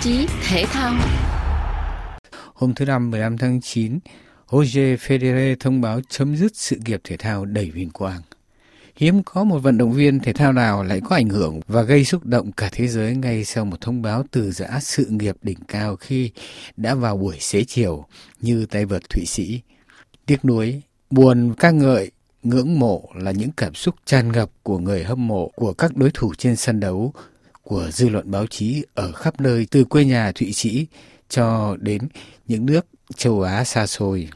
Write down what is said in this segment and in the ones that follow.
chí thể thao. Hôm thứ Năm 15 tháng 9, Roger Federer thông báo chấm dứt sự nghiệp thể thao đầy vinh quang. Hiếm có một vận động viên thể thao nào lại có ảnh hưởng và gây xúc động cả thế giới ngay sau một thông báo từ giã sự nghiệp đỉnh cao khi đã vào buổi xế chiều như tay vợt Thụy Sĩ. Tiếc nuối, buồn ca ngợi, ngưỡng mộ là những cảm xúc tràn ngập của người hâm mộ của các đối thủ trên sân đấu, của dư luận báo chí ở khắp nơi, từ quê nhà Thụy Sĩ cho đến những nước châu Á xa xôi.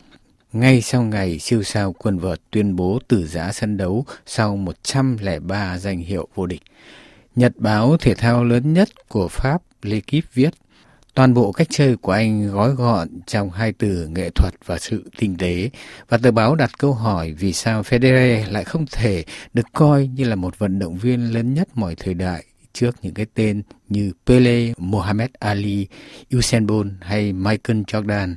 Ngay sau ngày siêu sao quần vợt tuyên bố từ giã sân đấu sau 103 danh hiệu vô địch. Nhật báo thể thao lớn nhất của Pháp L'Equipe viết, Toàn bộ cách chơi của anh gói gọn trong hai từ nghệ thuật và sự tinh tế và tờ báo đặt câu hỏi vì sao Federer lại không thể được coi như là một vận động viên lớn nhất mọi thời đại trước những cái tên như Pele, Muhammad Ali, Usain Bolt hay Michael Jordan.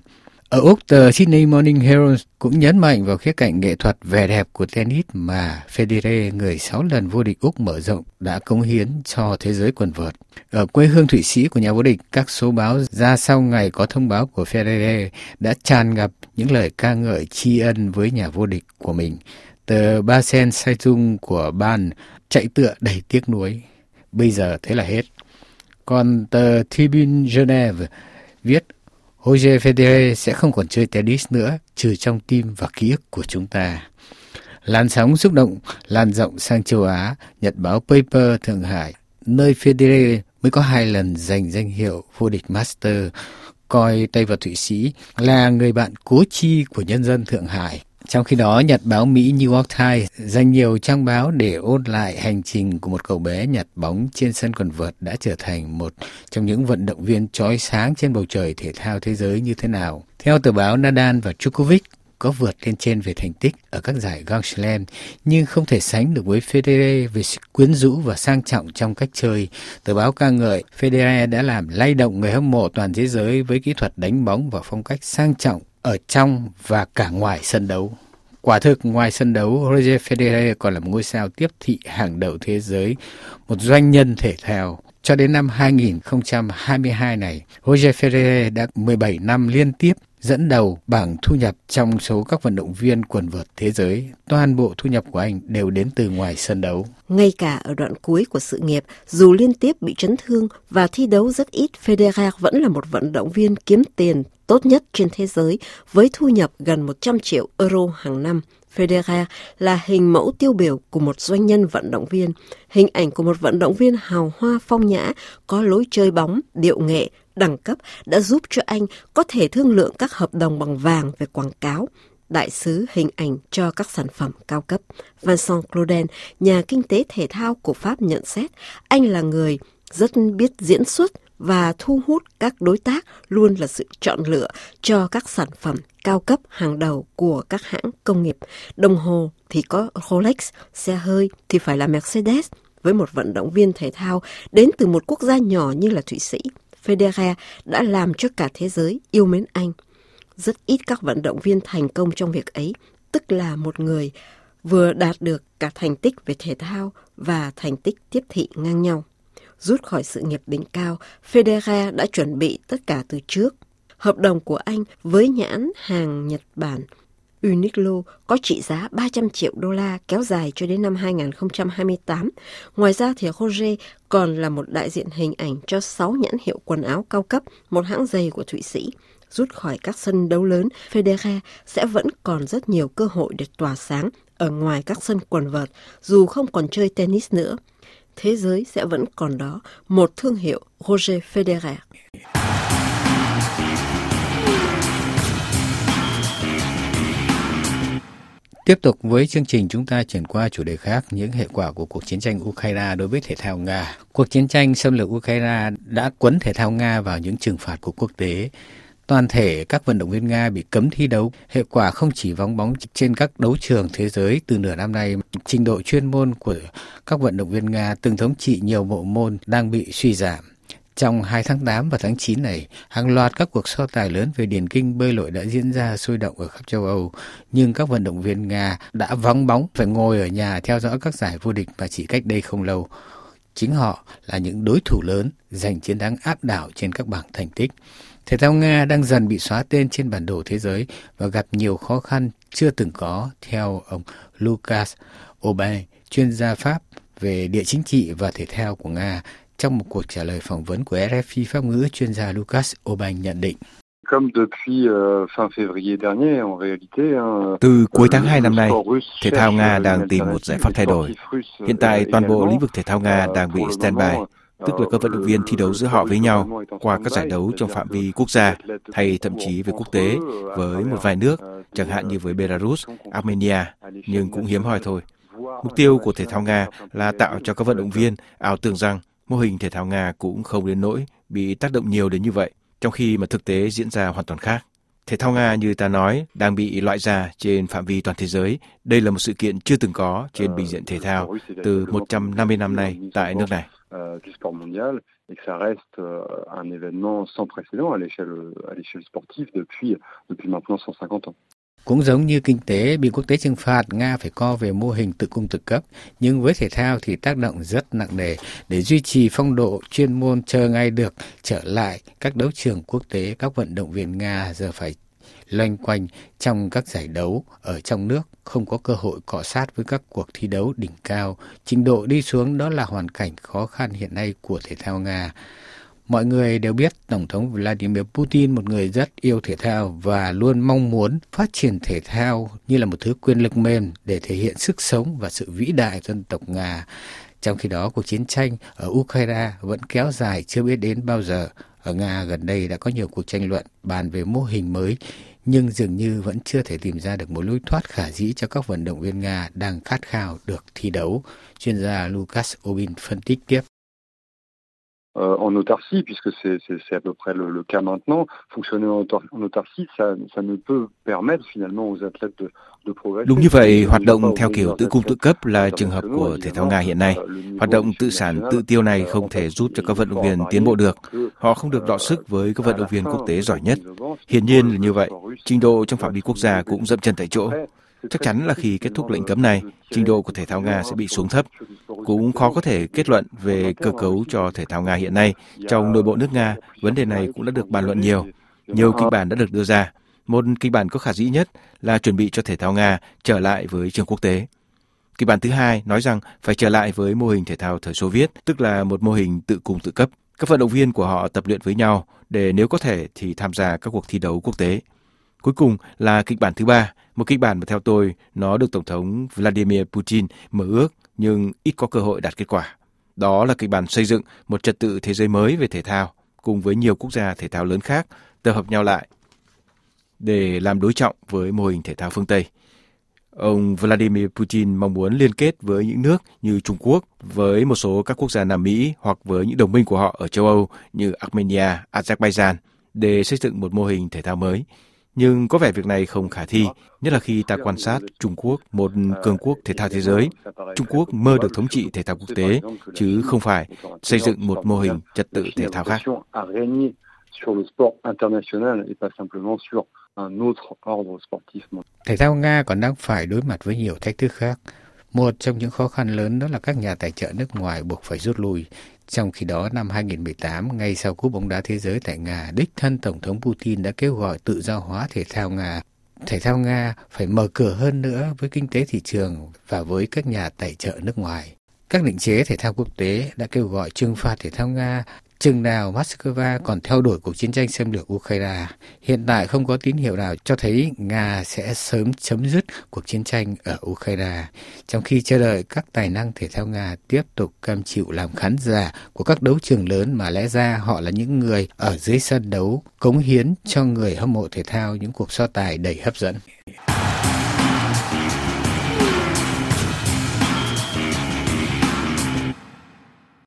Ở Úc, tờ Sydney Morning Herald cũng nhấn mạnh vào khía cạnh nghệ thuật vẻ đẹp của tennis mà Federer, người 6 lần vô địch Úc mở rộng, đã cống hiến cho thế giới quần vợt. Ở quê hương Thụy Sĩ của nhà vô địch, các số báo ra sau ngày có thông báo của Federer đã tràn ngập những lời ca ngợi tri ân với nhà vô địch của mình. Tờ Basen Saitung của Ban chạy tựa đầy tiếc nuối. Bây giờ thế là hết. Còn tờ Tribune Geneva viết Roger Federer sẽ không còn chơi tennis nữa, trừ trong tim và ký ức của chúng ta. Làn sóng xúc động lan rộng sang châu Á, nhật báo Paper Thượng Hải, nơi Federer mới có hai lần giành danh hiệu vô địch Master, coi Tây và Thụy Sĩ là người bạn cố chi của nhân dân Thượng Hải. Trong khi đó, nhật báo Mỹ New York Times dành nhiều trang báo để ôn lại hành trình của một cậu bé nhặt bóng trên sân quần vợt đã trở thành một trong những vận động viên chói sáng trên bầu trời thể thao thế giới như thế nào. Theo tờ báo Nadal và Djokovic có vượt lên trên về thành tích ở các giải Grand Slam nhưng không thể sánh được với Federer về sự quyến rũ và sang trọng trong cách chơi. Tờ báo ca ngợi Federer đã làm lay động người hâm mộ toàn thế giới với kỹ thuật đánh bóng và phong cách sang trọng ở trong và cả ngoài sân đấu. Quả thực ngoài sân đấu, Roger Federer còn là một ngôi sao tiếp thị hàng đầu thế giới, một doanh nhân thể thao. Cho đến năm 2022 này, Roger Federer đã 17 năm liên tiếp dẫn đầu bảng thu nhập trong số các vận động viên quần vợt thế giới. Toàn bộ thu nhập của anh đều đến từ ngoài sân đấu. Ngay cả ở đoạn cuối của sự nghiệp, dù liên tiếp bị chấn thương và thi đấu rất ít, Federer vẫn là một vận động viên kiếm tiền tốt nhất trên thế giới với thu nhập gần 100 triệu euro hàng năm. Federer là hình mẫu tiêu biểu của một doanh nhân vận động viên, hình ảnh của một vận động viên hào hoa phong nhã, có lối chơi bóng, điệu nghệ, đẳng cấp đã giúp cho anh có thể thương lượng các hợp đồng bằng vàng về quảng cáo, đại sứ hình ảnh cho các sản phẩm cao cấp. Vincent Claudel, nhà kinh tế thể thao của Pháp nhận xét, anh là người rất biết diễn xuất và thu hút các đối tác luôn là sự chọn lựa cho các sản phẩm cao cấp hàng đầu của các hãng công nghiệp. Đồng hồ thì có Rolex, xe hơi thì phải là Mercedes. Với một vận động viên thể thao đến từ một quốc gia nhỏ như là Thụy Sĩ, Federer đã làm cho cả thế giới yêu mến anh. Rất ít các vận động viên thành công trong việc ấy, tức là một người vừa đạt được cả thành tích về thể thao và thành tích tiếp thị ngang nhau. Rút khỏi sự nghiệp đỉnh cao, Federer đã chuẩn bị tất cả từ trước. Hợp đồng của anh với nhãn hàng Nhật Bản Uniqlo có trị giá 300 triệu đô la kéo dài cho đến năm 2028. Ngoài ra thì Roger còn là một đại diện hình ảnh cho 6 nhãn hiệu quần áo cao cấp, một hãng giày của Thụy Sĩ. Rút khỏi các sân đấu lớn, Federer sẽ vẫn còn rất nhiều cơ hội để tỏa sáng ở ngoài các sân quần vợt, dù không còn chơi tennis nữa. Thế giới sẽ vẫn còn đó một thương hiệu Roger Federer. Tiếp tục với chương trình chúng ta chuyển qua chủ đề khác, những hệ quả của cuộc chiến tranh Ukraine đối với thể thao Nga. Cuộc chiến tranh xâm lược Ukraine đã quấn thể thao Nga vào những trừng phạt của quốc tế. Toàn thể các vận động viên Nga bị cấm thi đấu. Hệ quả không chỉ vắng bóng trên các đấu trường thế giới từ nửa năm nay, trình độ chuyên môn của các vận động viên Nga từng thống trị nhiều bộ môn đang bị suy giảm. Trong hai tháng 8 và tháng 9 này, hàng loạt các cuộc so tài lớn về điền kinh bơi lội đã diễn ra sôi động ở khắp châu Âu, nhưng các vận động viên Nga đã vắng bóng phải ngồi ở nhà theo dõi các giải vô địch mà chỉ cách đây không lâu. Chính họ là những đối thủ lớn giành chiến thắng áp đảo trên các bảng thành tích. Thể thao Nga đang dần bị xóa tên trên bản đồ thế giới và gặp nhiều khó khăn chưa từng có, theo ông Lucas Aubin, chuyên gia Pháp về địa chính trị và thể thao của Nga. Trong một cuộc trả lời phỏng vấn của RFI Pháp ngữ, chuyên gia Lucas Aubin nhận định. Từ cuối tháng 2 năm nay, thể thao Nga đang tìm một giải pháp thay đổi. Hiện tại, toàn bộ lĩnh vực thể thao Nga đang bị standby, tức là các vận động viên thi đấu giữa họ với nhau qua các giải đấu trong phạm vi quốc gia hay thậm chí về quốc tế với một vài nước, chẳng hạn như với Belarus, Armenia, nhưng cũng hiếm hoi thôi. Mục tiêu của thể thao Nga là tạo cho các vận động viên ảo tưởng rằng mô hình thể thao Nga cũng không đến nỗi bị tác động nhiều đến như vậy, trong khi mà thực tế diễn ra hoàn toàn khác. Thể thao Nga như ta nói đang bị loại ra trên phạm vi toàn thế giới. Đây là một sự kiện chưa từng có trên bình diện thể thao từ 150 năm nay tại nước này. Euh, et que ça reste euh, un événement sans précédent à l'échelle à sportive depuis depuis maintenant 150 ans. Cũng giống như kinh tế bị quốc tế trừng phạt, Nga phải co về mô hình tự cung tự cấp. Nhưng với thể thao thì tác động rất nặng nề. Để duy trì phong độ chuyên môn chờ ngay được trở lại các đấu trường quốc tế, các vận động viên Nga giờ phải loanh quanh trong các giải đấu ở trong nước, không có cơ hội cọ sát với các cuộc thi đấu đỉnh cao. Trình độ đi xuống đó là hoàn cảnh khó khăn hiện nay của thể thao Nga. Mọi người đều biết Tổng thống Vladimir Putin một người rất yêu thể thao và luôn mong muốn phát triển thể thao như là một thứ quyền lực mềm để thể hiện sức sống và sự vĩ đại dân tộc Nga. Trong khi đó, cuộc chiến tranh ở Ukraine vẫn kéo dài chưa biết đến bao giờ. Ở Nga gần đây đã có nhiều cuộc tranh luận bàn về mô hình mới, nhưng dường như vẫn chưa thể tìm ra được một lối thoát khả dĩ cho các vận động viên Nga đang khát khao được thi đấu. Chuyên gia Lucas Obin phân tích tiếp. Euh, en autarcie, puisque c'est à peu près le, le, cas maintenant. Fonctionner en, en autarcie, ça, ça, ne peut permettre finalement aux athlètes de, de progresser. Đúng như vậy, hoạt động theo kiểu tự cung tự cấp là trường hợp của thể thao Nga hiện nay. Hoạt động tự sản tự tiêu này không thể giúp cho các vận động viên tiến bộ được. Họ không được đọ sức với các vận động viên quốc tế giỏi nhất. Hiển nhiên là như vậy, trình độ trong phạm vi quốc gia cũng dậm chân tại chỗ. Chắc chắn là khi kết thúc lệnh cấm này, trình độ của thể thao Nga sẽ bị xuống thấp. Cũng khó có thể kết luận về cơ cấu cho thể thao Nga hiện nay. Trong nội bộ nước Nga, vấn đề này cũng đã được bàn luận nhiều. Nhiều kịch bản đã được đưa ra. Một kịch bản có khả dĩ nhất là chuẩn bị cho thể thao Nga trở lại với trường quốc tế. Kịch bản thứ hai nói rằng phải trở lại với mô hình thể thao thời Xô Viết, tức là một mô hình tự cung tự cấp. Các vận động viên của họ tập luyện với nhau để nếu có thể thì tham gia các cuộc thi đấu quốc tế. Cuối cùng là kịch bản thứ ba, một kịch bản mà theo tôi nó được Tổng thống Vladimir Putin mơ ước nhưng ít có cơ hội đạt kết quả. Đó là kịch bản xây dựng một trật tự thế giới mới về thể thao cùng với nhiều quốc gia thể thao lớn khác tập hợp nhau lại để làm đối trọng với mô hình thể thao phương Tây. Ông Vladimir Putin mong muốn liên kết với những nước như Trung Quốc, với một số các quốc gia Nam Mỹ hoặc với những đồng minh của họ ở châu Âu như Armenia, Azerbaijan để xây dựng một mô hình thể thao mới nhưng có vẻ việc này không khả thi, nhất là khi ta quan sát Trung Quốc, một cường quốc thể thao thế giới. Trung Quốc mơ được thống trị thể thao quốc tế, chứ không phải xây dựng một mô hình trật tự thể thao khác. Thể thao Nga còn đang phải đối mặt với nhiều thách thức khác. Một trong những khó khăn lớn đó là các nhà tài trợ nước ngoài buộc phải rút lui. Trong khi đó, năm 2018, ngay sau cúp bóng đá thế giới tại Nga, đích thân Tổng thống Putin đã kêu gọi tự do hóa thể thao Nga. Thể thao Nga phải mở cửa hơn nữa với kinh tế thị trường và với các nhà tài trợ nước ngoài. Các định chế thể thao quốc tế đã kêu gọi trừng phạt thể thao Nga Chừng nào Moscow còn theo đuổi cuộc chiến tranh xâm lược Ukraine, hiện tại không có tín hiệu nào cho thấy Nga sẽ sớm chấm dứt cuộc chiến tranh ở Ukraine, trong khi chờ đợi các tài năng thể thao Nga tiếp tục cam chịu làm khán giả của các đấu trường lớn mà lẽ ra họ là những người ở dưới sân đấu cống hiến cho người hâm mộ thể thao những cuộc so tài đầy hấp dẫn.